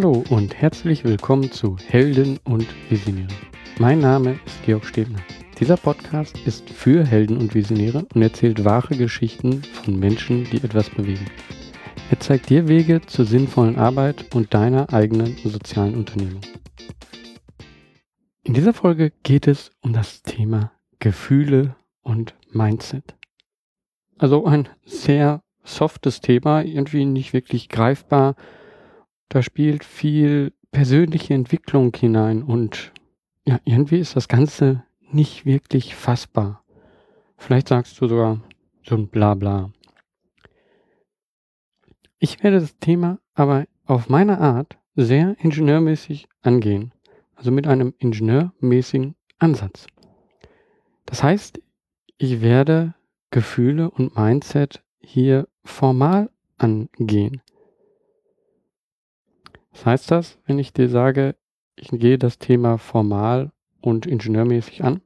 Hallo und herzlich willkommen zu Helden und Visionäre. Mein Name ist Georg Stebner. Dieser Podcast ist für Helden und Visionäre und erzählt wahre Geschichten von Menschen, die etwas bewegen. Er zeigt dir Wege zur sinnvollen Arbeit und deiner eigenen sozialen Unternehmung. In dieser Folge geht es um das Thema Gefühle und Mindset. Also ein sehr softes Thema, irgendwie nicht wirklich greifbar. Da spielt viel persönliche Entwicklung hinein und ja, irgendwie ist das Ganze nicht wirklich fassbar. Vielleicht sagst du sogar so ein Blabla. Ich werde das Thema aber auf meine Art sehr ingenieurmäßig angehen, also mit einem ingenieurmäßigen Ansatz. Das heißt, ich werde Gefühle und Mindset hier formal angehen. Was heißt das, wenn ich dir sage, ich gehe das Thema formal und ingenieurmäßig an?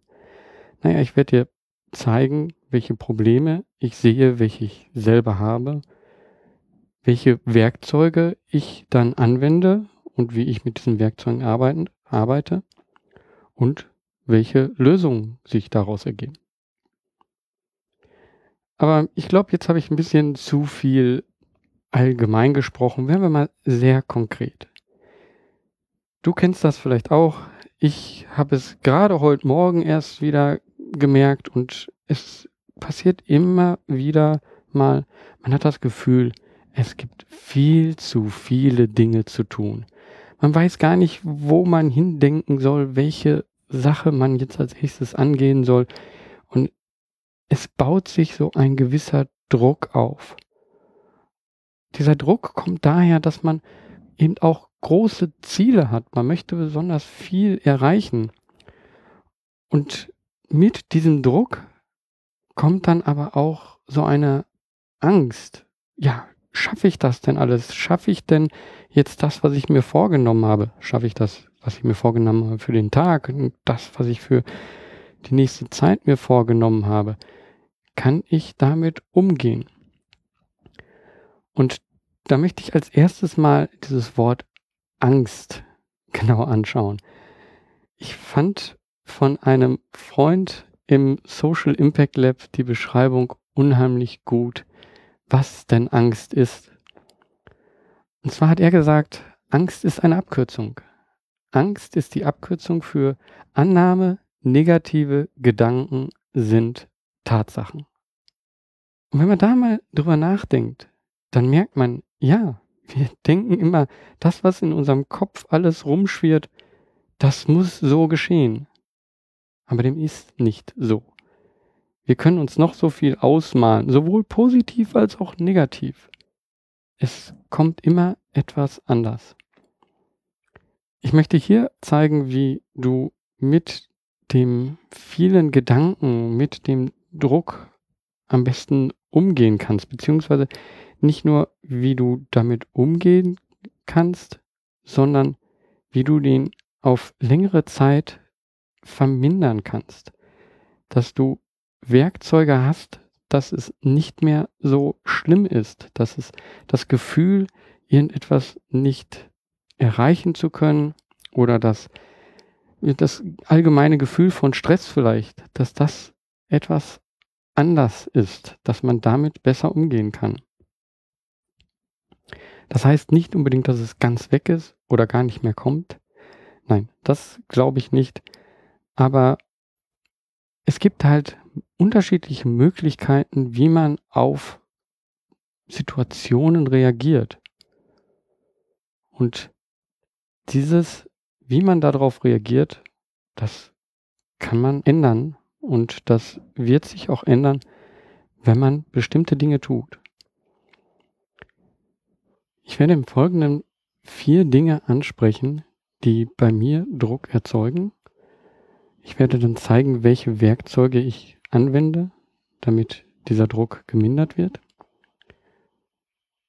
Naja, ich werde dir zeigen, welche Probleme ich sehe, welche ich selber habe, welche Werkzeuge ich dann anwende und wie ich mit diesen Werkzeugen arbeiten, arbeite und welche Lösungen sich daraus ergeben. Aber ich glaube, jetzt habe ich ein bisschen zu viel allgemein gesprochen. Werden wir mal sehr konkret. Du kennst das vielleicht auch. Ich habe es gerade heute Morgen erst wieder gemerkt und es passiert immer wieder mal. Man hat das Gefühl, es gibt viel zu viele Dinge zu tun. Man weiß gar nicht, wo man hindenken soll, welche Sache man jetzt als nächstes angehen soll. Und es baut sich so ein gewisser Druck auf. Dieser Druck kommt daher, dass man eben auch große Ziele hat. Man möchte besonders viel erreichen. Und mit diesem Druck kommt dann aber auch so eine Angst. Ja, schaffe ich das denn alles? Schaffe ich denn jetzt das, was ich mir vorgenommen habe? Schaffe ich das, was ich mir vorgenommen habe für den Tag? Das, was ich für die nächste Zeit mir vorgenommen habe? kann ich damit umgehen? Und da möchte ich als erstes mal dieses Wort Angst genau anschauen. Ich fand von einem Freund im Social Impact Lab die Beschreibung unheimlich gut, was denn Angst ist. Und zwar hat er gesagt, Angst ist eine Abkürzung. Angst ist die Abkürzung für Annahme, negative Gedanken sind Tatsachen. Und wenn man da mal drüber nachdenkt, dann merkt man, ja, wir denken immer, das, was in unserem Kopf alles rumschwirrt, das muss so geschehen. Aber dem ist nicht so. Wir können uns noch so viel ausmalen, sowohl positiv als auch negativ. Es kommt immer etwas anders. Ich möchte hier zeigen, wie du mit dem vielen Gedanken, mit dem Druck am besten umgehen kannst, beziehungsweise nicht nur, wie du damit umgehen kannst, sondern wie du den auf längere Zeit vermindern kannst. Dass du Werkzeuge hast, dass es nicht mehr so schlimm ist, dass es das Gefühl, irgendetwas nicht erreichen zu können oder dass das allgemeine Gefühl von Stress vielleicht, dass das etwas anders ist, dass man damit besser umgehen kann. Das heißt nicht unbedingt, dass es ganz weg ist oder gar nicht mehr kommt. Nein, das glaube ich nicht. Aber es gibt halt unterschiedliche Möglichkeiten, wie man auf Situationen reagiert. Und dieses, wie man darauf reagiert, das kann man ändern und das wird sich auch ändern, wenn man bestimmte Dinge tut. Ich werde im Folgenden vier Dinge ansprechen, die bei mir Druck erzeugen. Ich werde dann zeigen, welche Werkzeuge ich anwende, damit dieser Druck gemindert wird.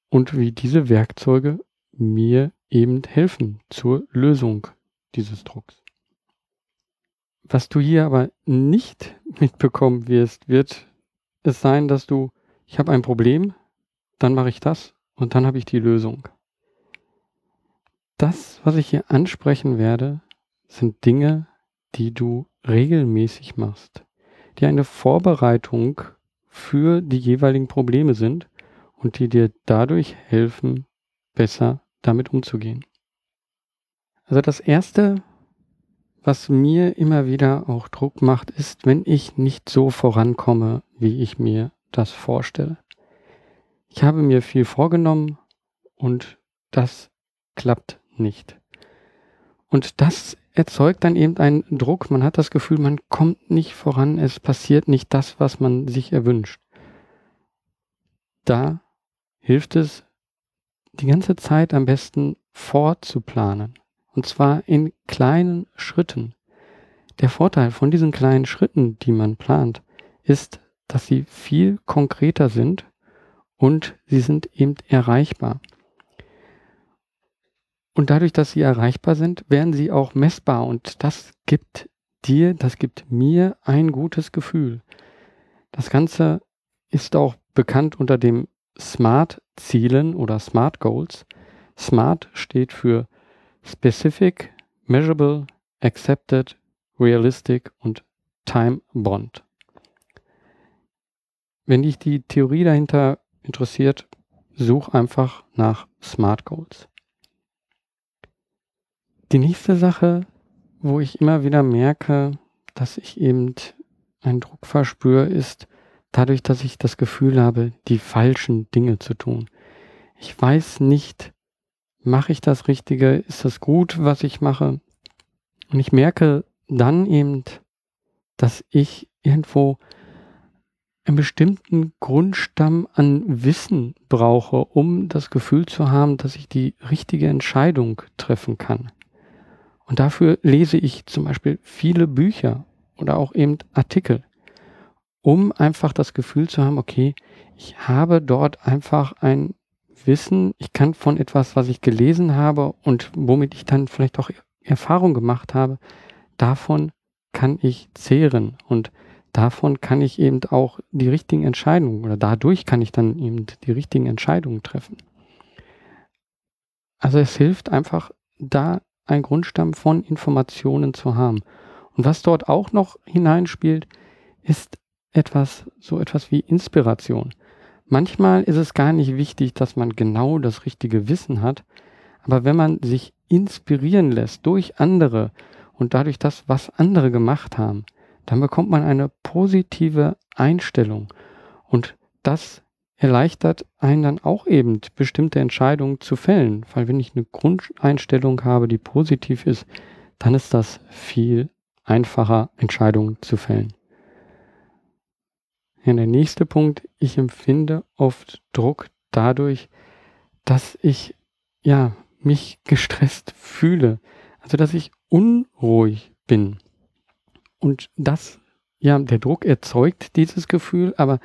Und wie diese Werkzeuge mir eben helfen zur Lösung dieses Drucks. Was du hier aber nicht mitbekommen wirst, wird es sein, dass du, ich habe ein Problem, dann mache ich das und dann habe ich die Lösung. das, was ich hier ansprechen werde, sind Dinge, die du regelmäßig machst, die eine Vorbereitung für die jeweiligen Probleme sind und die dir dadurch helfen, besser damit umzugehen. Also das Erste, was mir immer wieder auch Druck macht, ist, wenn ich nicht so vorankomme, wie ich mir das vorstelle. Ich habe mir viel vorgenommen und das klappt nicht. Und das erzeugt dann eben einen Druck. Man hat das Gefühl, man kommt nicht voran, es passiert nicht das, was man sich erwünscht. Da hilft es, die ganze Zeit am besten vorzuplanen. Und zwar in kleinen Schritten. Der Vorteil von diesen kleinen Schritten, die man plant, ist, dass sie viel konkreter sind und sie sind eben erreichbar. Und dadurch, dass sie erreichbar sind, werden sie auch messbar und das gibt dir, das gibt mir ein gutes Gefühl. Das Ganze ist auch bekannt unter dem SMART-Zielen oder SMART Goals. SMART steht für Specific, Measurable, Accepted, Realistic und Time Bond. Wenn dich die Theorie dahinter interessiert, such einfach nach Smart Goals. Die nächste Sache, wo ich immer wieder merke, dass ich eben einen Druck verspüre, ist dadurch, dass ich das Gefühl habe, die falschen Dinge zu tun. Ich weiß nicht, mache ich das Richtige, ist das gut, was ich mache? Und ich merke dann eben, dass ich irgendwo einen bestimmten Grundstamm an Wissen brauche, um das Gefühl zu haben, dass ich die richtige Entscheidung treffen kann. Und dafür lese ich zum Beispiel viele Bücher oder auch eben Artikel, um einfach das Gefühl zu haben, okay, ich habe dort einfach ein Wissen, ich kann von etwas, was ich gelesen habe und womit ich dann vielleicht auch Erfahrung gemacht habe, davon kann ich zehren und davon kann ich eben auch die richtigen Entscheidungen oder dadurch kann ich dann eben die richtigen Entscheidungen treffen. Also es hilft einfach, da einen Grundstamm von Informationen zu haben. Und was dort auch noch hineinspielt, ist etwas, so etwas wie Inspiration. Manchmal ist es gar nicht wichtig, dass man genau das richtige Wissen hat, aber wenn man sich inspirieren lässt durch andere und dadurch das, was andere gemacht haben, dann bekommt man eine positive Einstellung. Und das erleichtert einen dann auch eben bestimmte Entscheidungen zu fällen. Weil wenn ich eine Grundeinstellung habe, die positiv ist, dann ist das viel einfacher, Entscheidungen zu fällen. Ja, der nächste Punkt, ich empfinde oft Druck dadurch, dass ich ja mich gestresst fühle. Also dass ich unruhig bin. Und das, ja, der Druck erzeugt dieses Gefühl, aber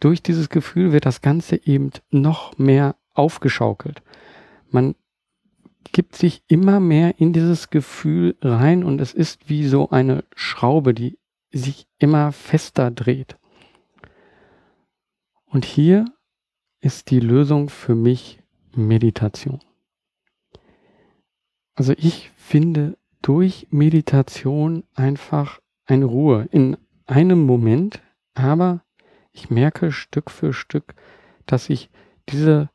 durch dieses Gefühl wird das Ganze eben noch mehr aufgeschaukelt. Man gibt sich immer mehr in dieses Gefühl rein und es ist wie so eine Schraube, die sich immer fester dreht. Und hier ist die Lösung für mich Meditation. Also ich finde durch Meditation einfach eine Ruhe in einem Moment, aber ich merke Stück für Stück, dass ich diese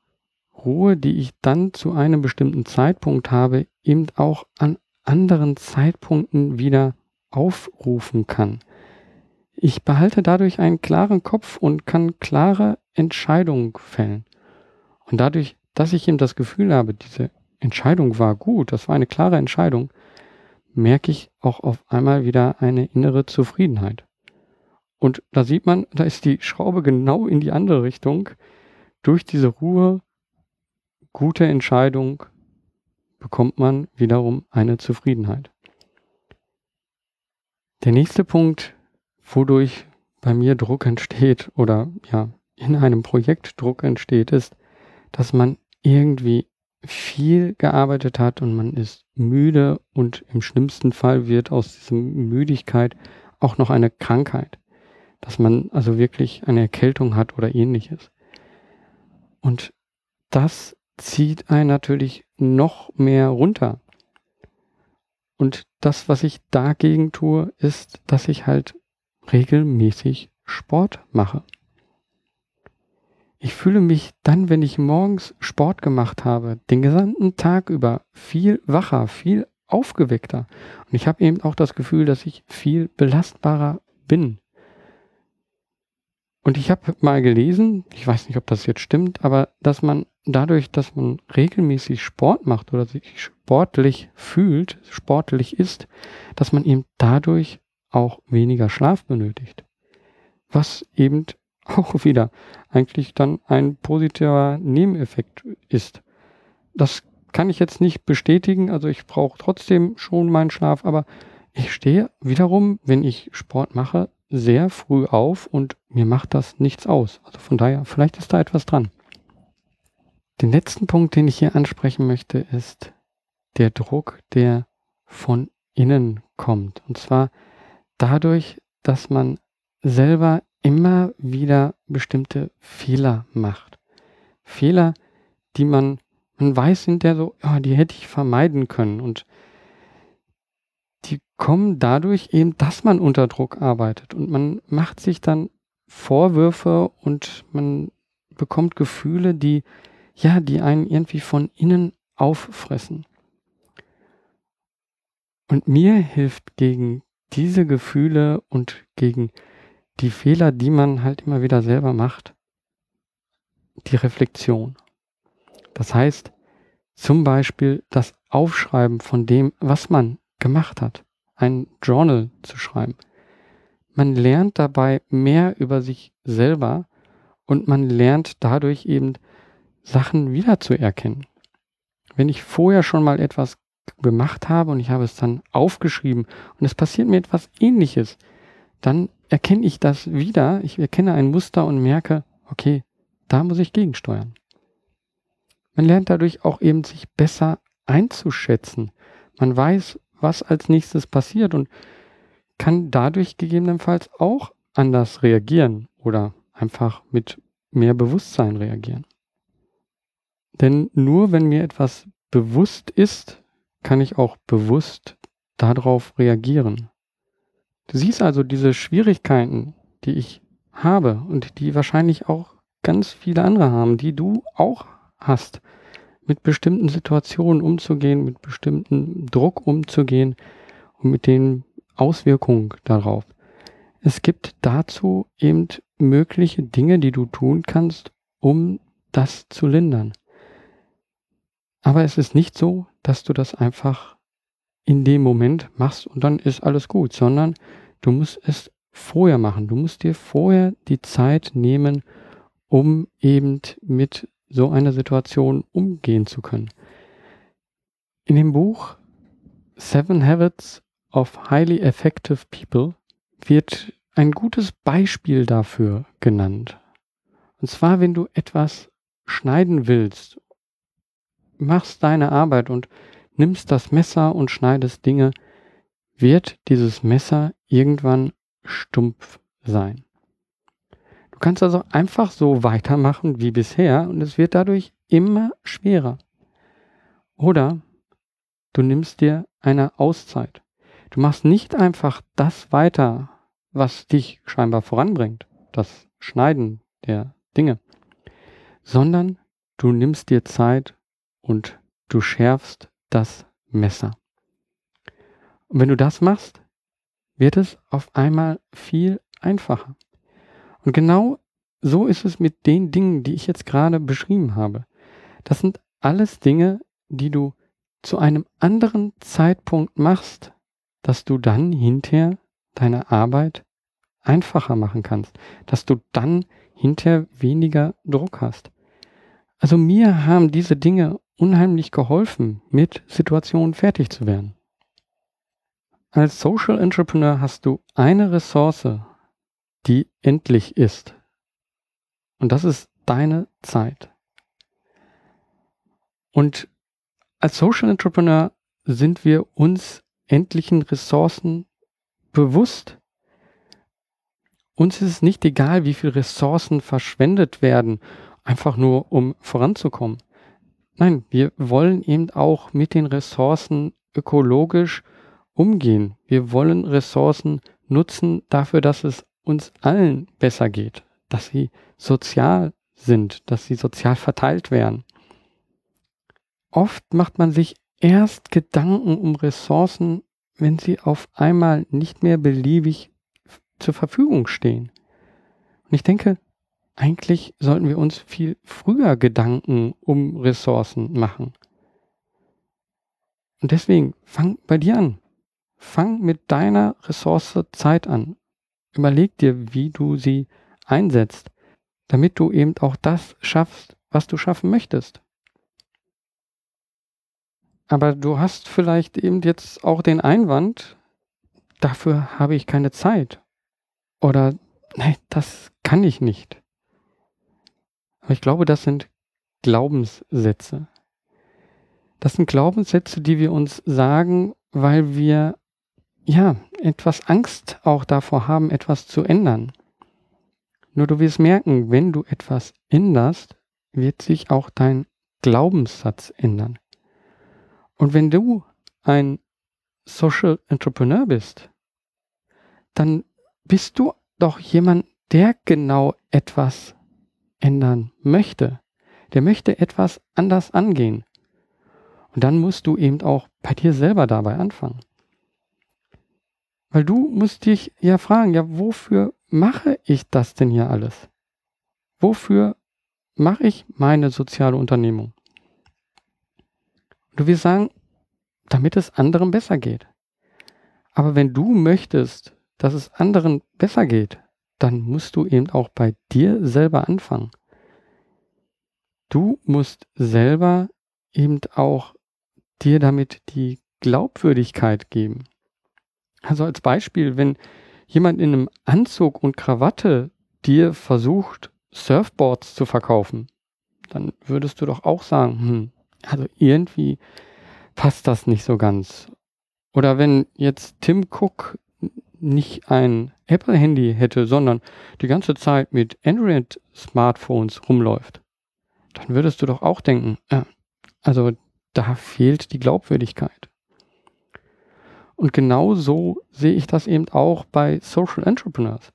Ruhe, die ich dann zu einem bestimmten Zeitpunkt habe, eben auch an anderen Zeitpunkten wieder aufrufen kann. Ich behalte dadurch einen klaren Kopf und kann klare Entscheidungen fällen. Und dadurch, dass ich eben das Gefühl habe, diese Entscheidung war gut, das war eine klare Entscheidung, merke ich auch auf einmal wieder eine innere Zufriedenheit. Und da sieht man, da ist die Schraube genau in die andere Richtung. Durch diese Ruhe, gute Entscheidung, bekommt man wiederum eine Zufriedenheit. Der nächste Punkt, wodurch bei mir Druck entsteht oder ja, in einem Projekt Druck entsteht, ist, dass man irgendwie viel gearbeitet hat und man ist müde und im schlimmsten Fall wird aus dieser Müdigkeit auch noch eine Krankheit, dass man also wirklich eine Erkältung hat oder ähnliches. Und das zieht einen natürlich noch mehr runter. Und das, was ich dagegen tue, ist, dass ich halt regelmäßig Sport mache. Ich fühle mich dann, wenn ich morgens Sport gemacht habe, den gesamten Tag über viel wacher, viel aufgeweckter. Und ich habe eben auch das Gefühl, dass ich viel belastbarer bin. Und ich habe mal gelesen, ich weiß nicht, ob das jetzt stimmt, aber dass man dadurch, dass man regelmäßig Sport macht oder sich sportlich fühlt, sportlich ist, dass man eben dadurch auch weniger Schlaf benötigt. Was eben auch wieder eigentlich dann ein positiver Nebeneffekt ist. Das kann ich jetzt nicht bestätigen, also ich brauche trotzdem schon meinen Schlaf, aber ich stehe wiederum, wenn ich Sport mache, sehr früh auf und mir macht das nichts aus. Also von daher, vielleicht ist da etwas dran. Den letzten Punkt, den ich hier ansprechen möchte, ist der Druck, der von innen kommt. Und zwar dadurch, dass man selber immer wieder bestimmte Fehler macht. Fehler, die man, man weiß hinterher so, oh, die hätte ich vermeiden können. Und die kommen dadurch eben, dass man unter Druck arbeitet und man macht sich dann Vorwürfe und man bekommt Gefühle, die, ja, die einen irgendwie von innen auffressen. Und mir hilft gegen diese Gefühle und gegen die Fehler, die man halt immer wieder selber macht, die Reflexion. Das heißt, zum Beispiel das Aufschreiben von dem, was man gemacht hat, ein Journal zu schreiben. Man lernt dabei mehr über sich selber und man lernt dadurch eben Sachen wiederzuerkennen. Wenn ich vorher schon mal etwas gemacht habe und ich habe es dann aufgeschrieben und es passiert mir etwas ähnliches, dann erkenne ich das wieder, ich erkenne ein Muster und merke, okay, da muss ich gegensteuern. Man lernt dadurch auch eben sich besser einzuschätzen. Man weiß, was als nächstes passiert und kann dadurch gegebenenfalls auch anders reagieren oder einfach mit mehr Bewusstsein reagieren. Denn nur wenn mir etwas bewusst ist, kann ich auch bewusst darauf reagieren. Du siehst also diese Schwierigkeiten, die ich habe und die wahrscheinlich auch ganz viele andere haben, die du auch hast, mit bestimmten Situationen umzugehen, mit bestimmten Druck umzugehen und mit den Auswirkungen darauf. Es gibt dazu eben mögliche Dinge, die du tun kannst, um das zu lindern. Aber es ist nicht so, dass du das einfach in dem Moment machst und dann ist alles gut, sondern du musst es vorher machen. Du musst dir vorher die Zeit nehmen, um eben mit so einer Situation umgehen zu können. In dem Buch Seven Habits of Highly Effective People wird ein gutes Beispiel dafür genannt. Und zwar, wenn du etwas schneiden willst, machst deine Arbeit und nimmst das Messer und schneidest Dinge, wird dieses Messer irgendwann stumpf sein. Du kannst also einfach so weitermachen wie bisher und es wird dadurch immer schwerer. Oder du nimmst dir eine Auszeit. Du machst nicht einfach das weiter, was dich scheinbar voranbringt, das Schneiden der Dinge, sondern du nimmst dir Zeit und du schärfst das Messer. Und wenn du das machst, wird es auf einmal viel einfacher. Und genau so ist es mit den Dingen, die ich jetzt gerade beschrieben habe. Das sind alles Dinge, die du zu einem anderen Zeitpunkt machst, dass du dann hinterher deine Arbeit einfacher machen kannst, dass du dann hinterher weniger Druck hast. Also mir haben diese Dinge unheimlich geholfen, mit Situationen fertig zu werden. Als Social Entrepreneur hast du eine Ressource, die endlich ist. Und das ist deine Zeit. Und als Social Entrepreneur sind wir uns endlichen Ressourcen bewusst. Uns ist es nicht egal, wie viele Ressourcen verschwendet werden, einfach nur um voranzukommen, nein, wir wollen eben auch mit den Ressourcen ökologisch umgehen. Wir wollen Ressourcen nutzen dafür, dass es uns allen besser geht, dass sie sozial sind, dass sie sozial verteilt werden. Oft macht man sich erst Gedanken um Ressourcen, wenn sie auf einmal nicht mehr beliebig zur Verfügung stehen. Und ich denke, eigentlich sollten wir uns viel früher Gedanken um Ressourcen machen. Und deswegen fang bei dir an. Fang mit deiner Ressource Zeit an. Überleg dir, wie du sie einsetzt, damit du eben auch das schaffst, was du schaffen möchtest. Aber du hast vielleicht eben jetzt auch den Einwand, dafür habe ich keine Zeit. Oder, nee, das kann ich nicht. Aber ich glaube, das sind Glaubenssätze. Das sind Glaubenssätze, die wir uns sagen, weil wir ja etwas Angst auch davor haben, etwas zu ändern. Nur du wirst merken, wenn du etwas änderst, wird sich auch dein Glaubenssatz ändern. Und wenn du ein Social Entrepreneur bist, dann bist du doch jemand, der genau etwas ändern möchte. Der möchte etwas anders angehen. Und dann musst du eben auch bei dir selber dabei anfangen. Weil du musst dich ja fragen, ja, wofür mache ich das denn hier alles? Wofür mache ich meine soziale Unternehmung? Du wirst sagen, damit es anderen besser geht. Aber wenn du möchtest, dass es anderen besser geht, dann musst du eben auch bei dir selber anfangen. Du musst selber eben auch dir damit die Glaubwürdigkeit geben. Also als Beispiel, wenn jemand in einem Anzug und Krawatte dir versucht, Surfboards zu verkaufen, dann würdest du doch auch sagen, hm, also irgendwie passt das nicht so ganz. Oder wenn jetzt Tim Cook nicht ein Apple-Handy hätte, sondern die ganze Zeit mit Android-Smartphones rumläuft, dann würdest du doch auch denken, äh, also da fehlt die Glaubwürdigkeit. Und genau so sehe ich das eben auch bei Social Entrepreneurs.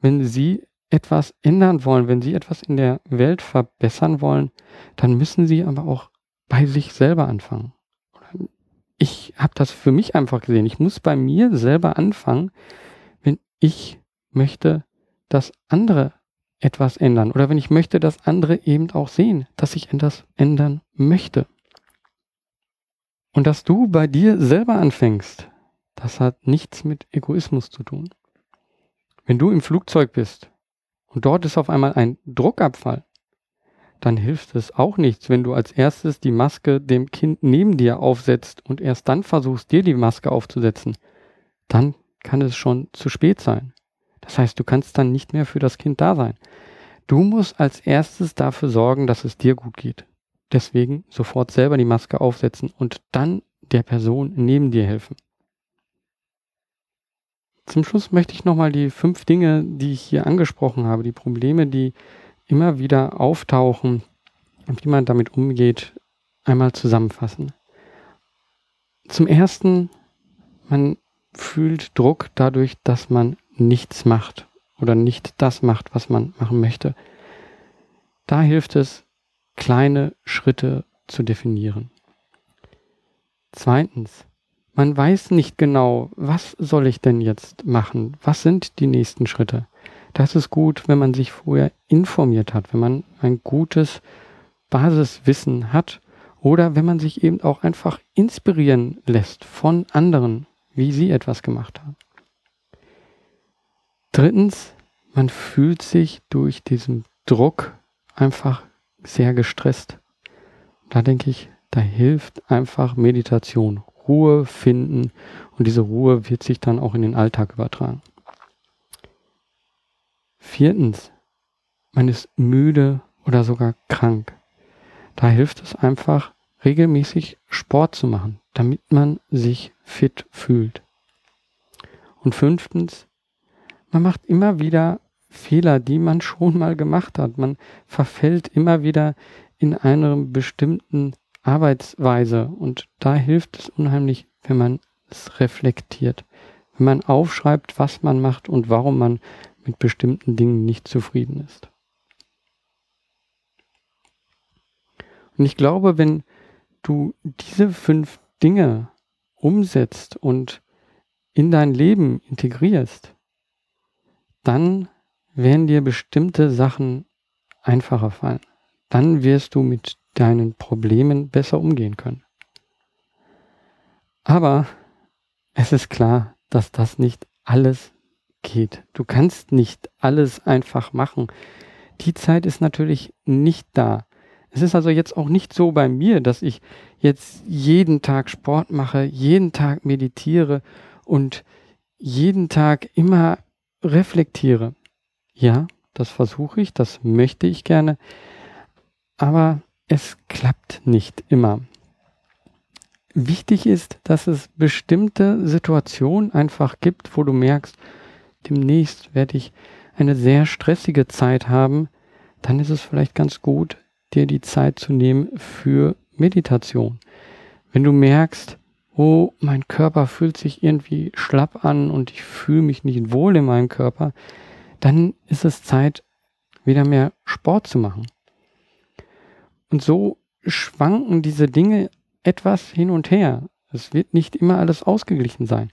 Wenn sie etwas ändern wollen, wenn sie etwas in der Welt verbessern wollen, dann müssen sie aber auch bei sich selber anfangen. Ich habe das für mich einfach gesehen. Ich muss bei mir selber anfangen, ich möchte, dass andere etwas ändern oder wenn ich möchte, dass andere eben auch sehen, dass ich etwas ändern möchte. Und dass du bei dir selber anfängst, das hat nichts mit Egoismus zu tun. Wenn du im Flugzeug bist und dort ist auf einmal ein Druckabfall, dann hilft es auch nichts, wenn du als erstes die Maske dem Kind neben dir aufsetzt und erst dann versuchst, dir die Maske aufzusetzen. Dann kann es schon zu spät sein. Das heißt, du kannst dann nicht mehr für das Kind da sein. Du musst als erstes dafür sorgen, dass es dir gut geht. Deswegen sofort selber die Maske aufsetzen und dann der Person neben dir helfen. Zum Schluss möchte ich nochmal die fünf Dinge, die ich hier angesprochen habe, die Probleme, die immer wieder auftauchen und wie man damit umgeht, einmal zusammenfassen. Zum ersten, man fühlt Druck dadurch, dass man nichts macht oder nicht das macht, was man machen möchte. Da hilft es, kleine Schritte zu definieren. Zweitens, man weiß nicht genau, was soll ich denn jetzt machen? Was sind die nächsten Schritte? Das ist gut, wenn man sich vorher informiert hat, wenn man ein gutes Basiswissen hat oder wenn man sich eben auch einfach inspirieren lässt von anderen, wie sie etwas gemacht haben. Drittens, man fühlt sich durch diesen Druck einfach sehr gestresst. Da denke ich, da hilft einfach Meditation, Ruhe finden und diese Ruhe wird sich dann auch in den Alltag übertragen. Viertens, man ist müde oder sogar krank. Da hilft es einfach, regelmäßig Sport zu machen, damit man sich fit fühlt. Und fünftens, man macht immer wieder Fehler, die man schon mal gemacht hat. Man verfällt immer wieder in einem bestimmten Arbeitsweise und da hilft es unheimlich, wenn man es reflektiert, wenn man aufschreibt, was man macht und warum man mit bestimmten Dingen nicht zufrieden ist. Und ich glaube, wenn du diese fünf Dinge umsetzt und in dein Leben integrierst, dann werden dir bestimmte Sachen einfacher fallen. Dann wirst du mit deinen Problemen besser umgehen können. Aber es ist klar, dass das nicht alles geht. Du kannst nicht alles einfach machen. Die Zeit ist natürlich nicht da. Es ist also jetzt auch nicht so bei mir, dass ich jetzt jeden Tag Sport mache, jeden Tag meditiere und jeden Tag immer reflektiere. Ja, das versuche ich, das möchte ich gerne, aber es klappt nicht immer. Wichtig ist, dass es bestimmte Situationen einfach gibt, wo du merkst, demnächst werde ich eine sehr stressige Zeit haben, dann ist es vielleicht ganz gut, dir die Zeit zu nehmen für Meditation. Wenn du merkst, oh, mein Körper fühlt sich irgendwie schlapp an und ich fühle mich nicht wohl in meinem Körper, dann ist es Zeit, wieder mehr Sport zu machen. Und so schwanken diese Dinge etwas hin und her. Es wird nicht immer alles ausgeglichen sein.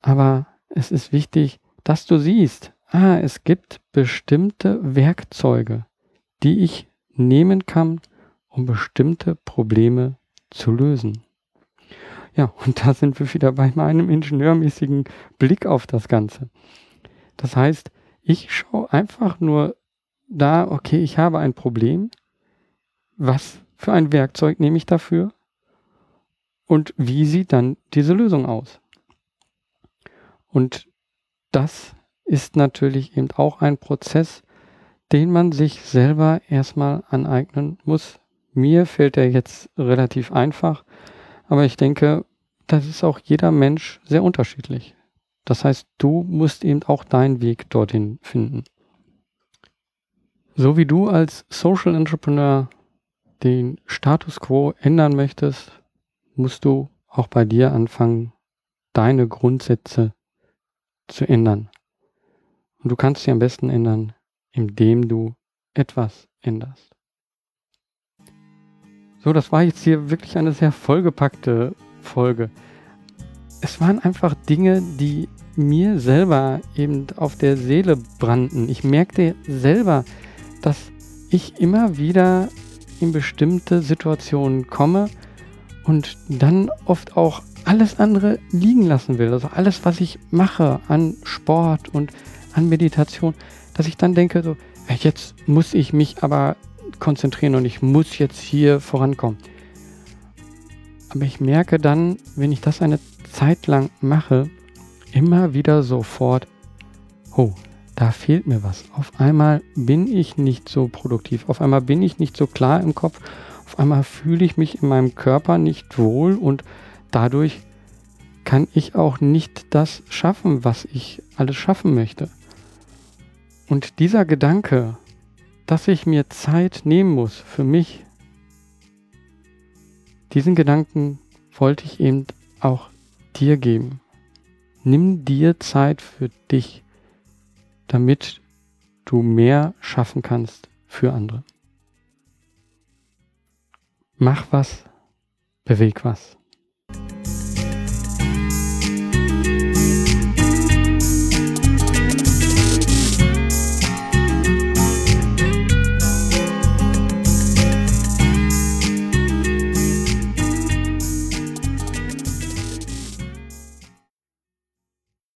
Aber es ist wichtig, dass du siehst, ah, es gibt bestimmte Werkzeuge, die ich nehmen kann, um bestimmte Probleme zu lösen. Ja, und da sind wir wieder bei meinem ingenieurmäßigen Blick auf das Ganze. Das heißt, ich schaue einfach nur da, okay, ich habe ein Problem. Was für ein Werkzeug nehme ich dafür? Und wie sieht dann diese Lösung aus? Und das ist natürlich eben auch ein Prozess, den man sich selber erstmal aneignen muss. Mir fällt er jetzt relativ einfach, aber ich denke, das ist auch jeder Mensch sehr unterschiedlich. Das heißt, du musst eben auch deinen Weg dorthin finden. So wie du als Social Entrepreneur den Status quo ändern möchtest, musst du auch bei dir anfangen, deine Grundsätze zu ändern. Und du kannst sie am besten ändern, indem du etwas änderst. So, das war jetzt hier wirklich eine sehr vollgepackte Folge. Es waren einfach Dinge, die mir selber eben auf der Seele brannten. Ich merkte selber, dass ich immer wieder in bestimmte Situationen komme und dann oft auch alles andere liegen lassen will. Also alles, was ich mache an Sport und an Meditation, dass ich dann denke, so, jetzt muss ich mich aber konzentrieren und ich muss jetzt hier vorankommen. Aber ich merke dann, wenn ich das eine Zeit lang mache, immer wieder sofort, oh, da fehlt mir was. Auf einmal bin ich nicht so produktiv. Auf einmal bin ich nicht so klar im Kopf. Auf einmal fühle ich mich in meinem Körper nicht wohl und dadurch kann ich auch nicht das schaffen, was ich alles schaffen möchte. Und dieser Gedanke, dass ich mir Zeit nehmen muss für mich, diesen Gedanken wollte ich eben auch dir geben. Nimm dir Zeit für dich, damit du mehr schaffen kannst für andere. Mach was, beweg was.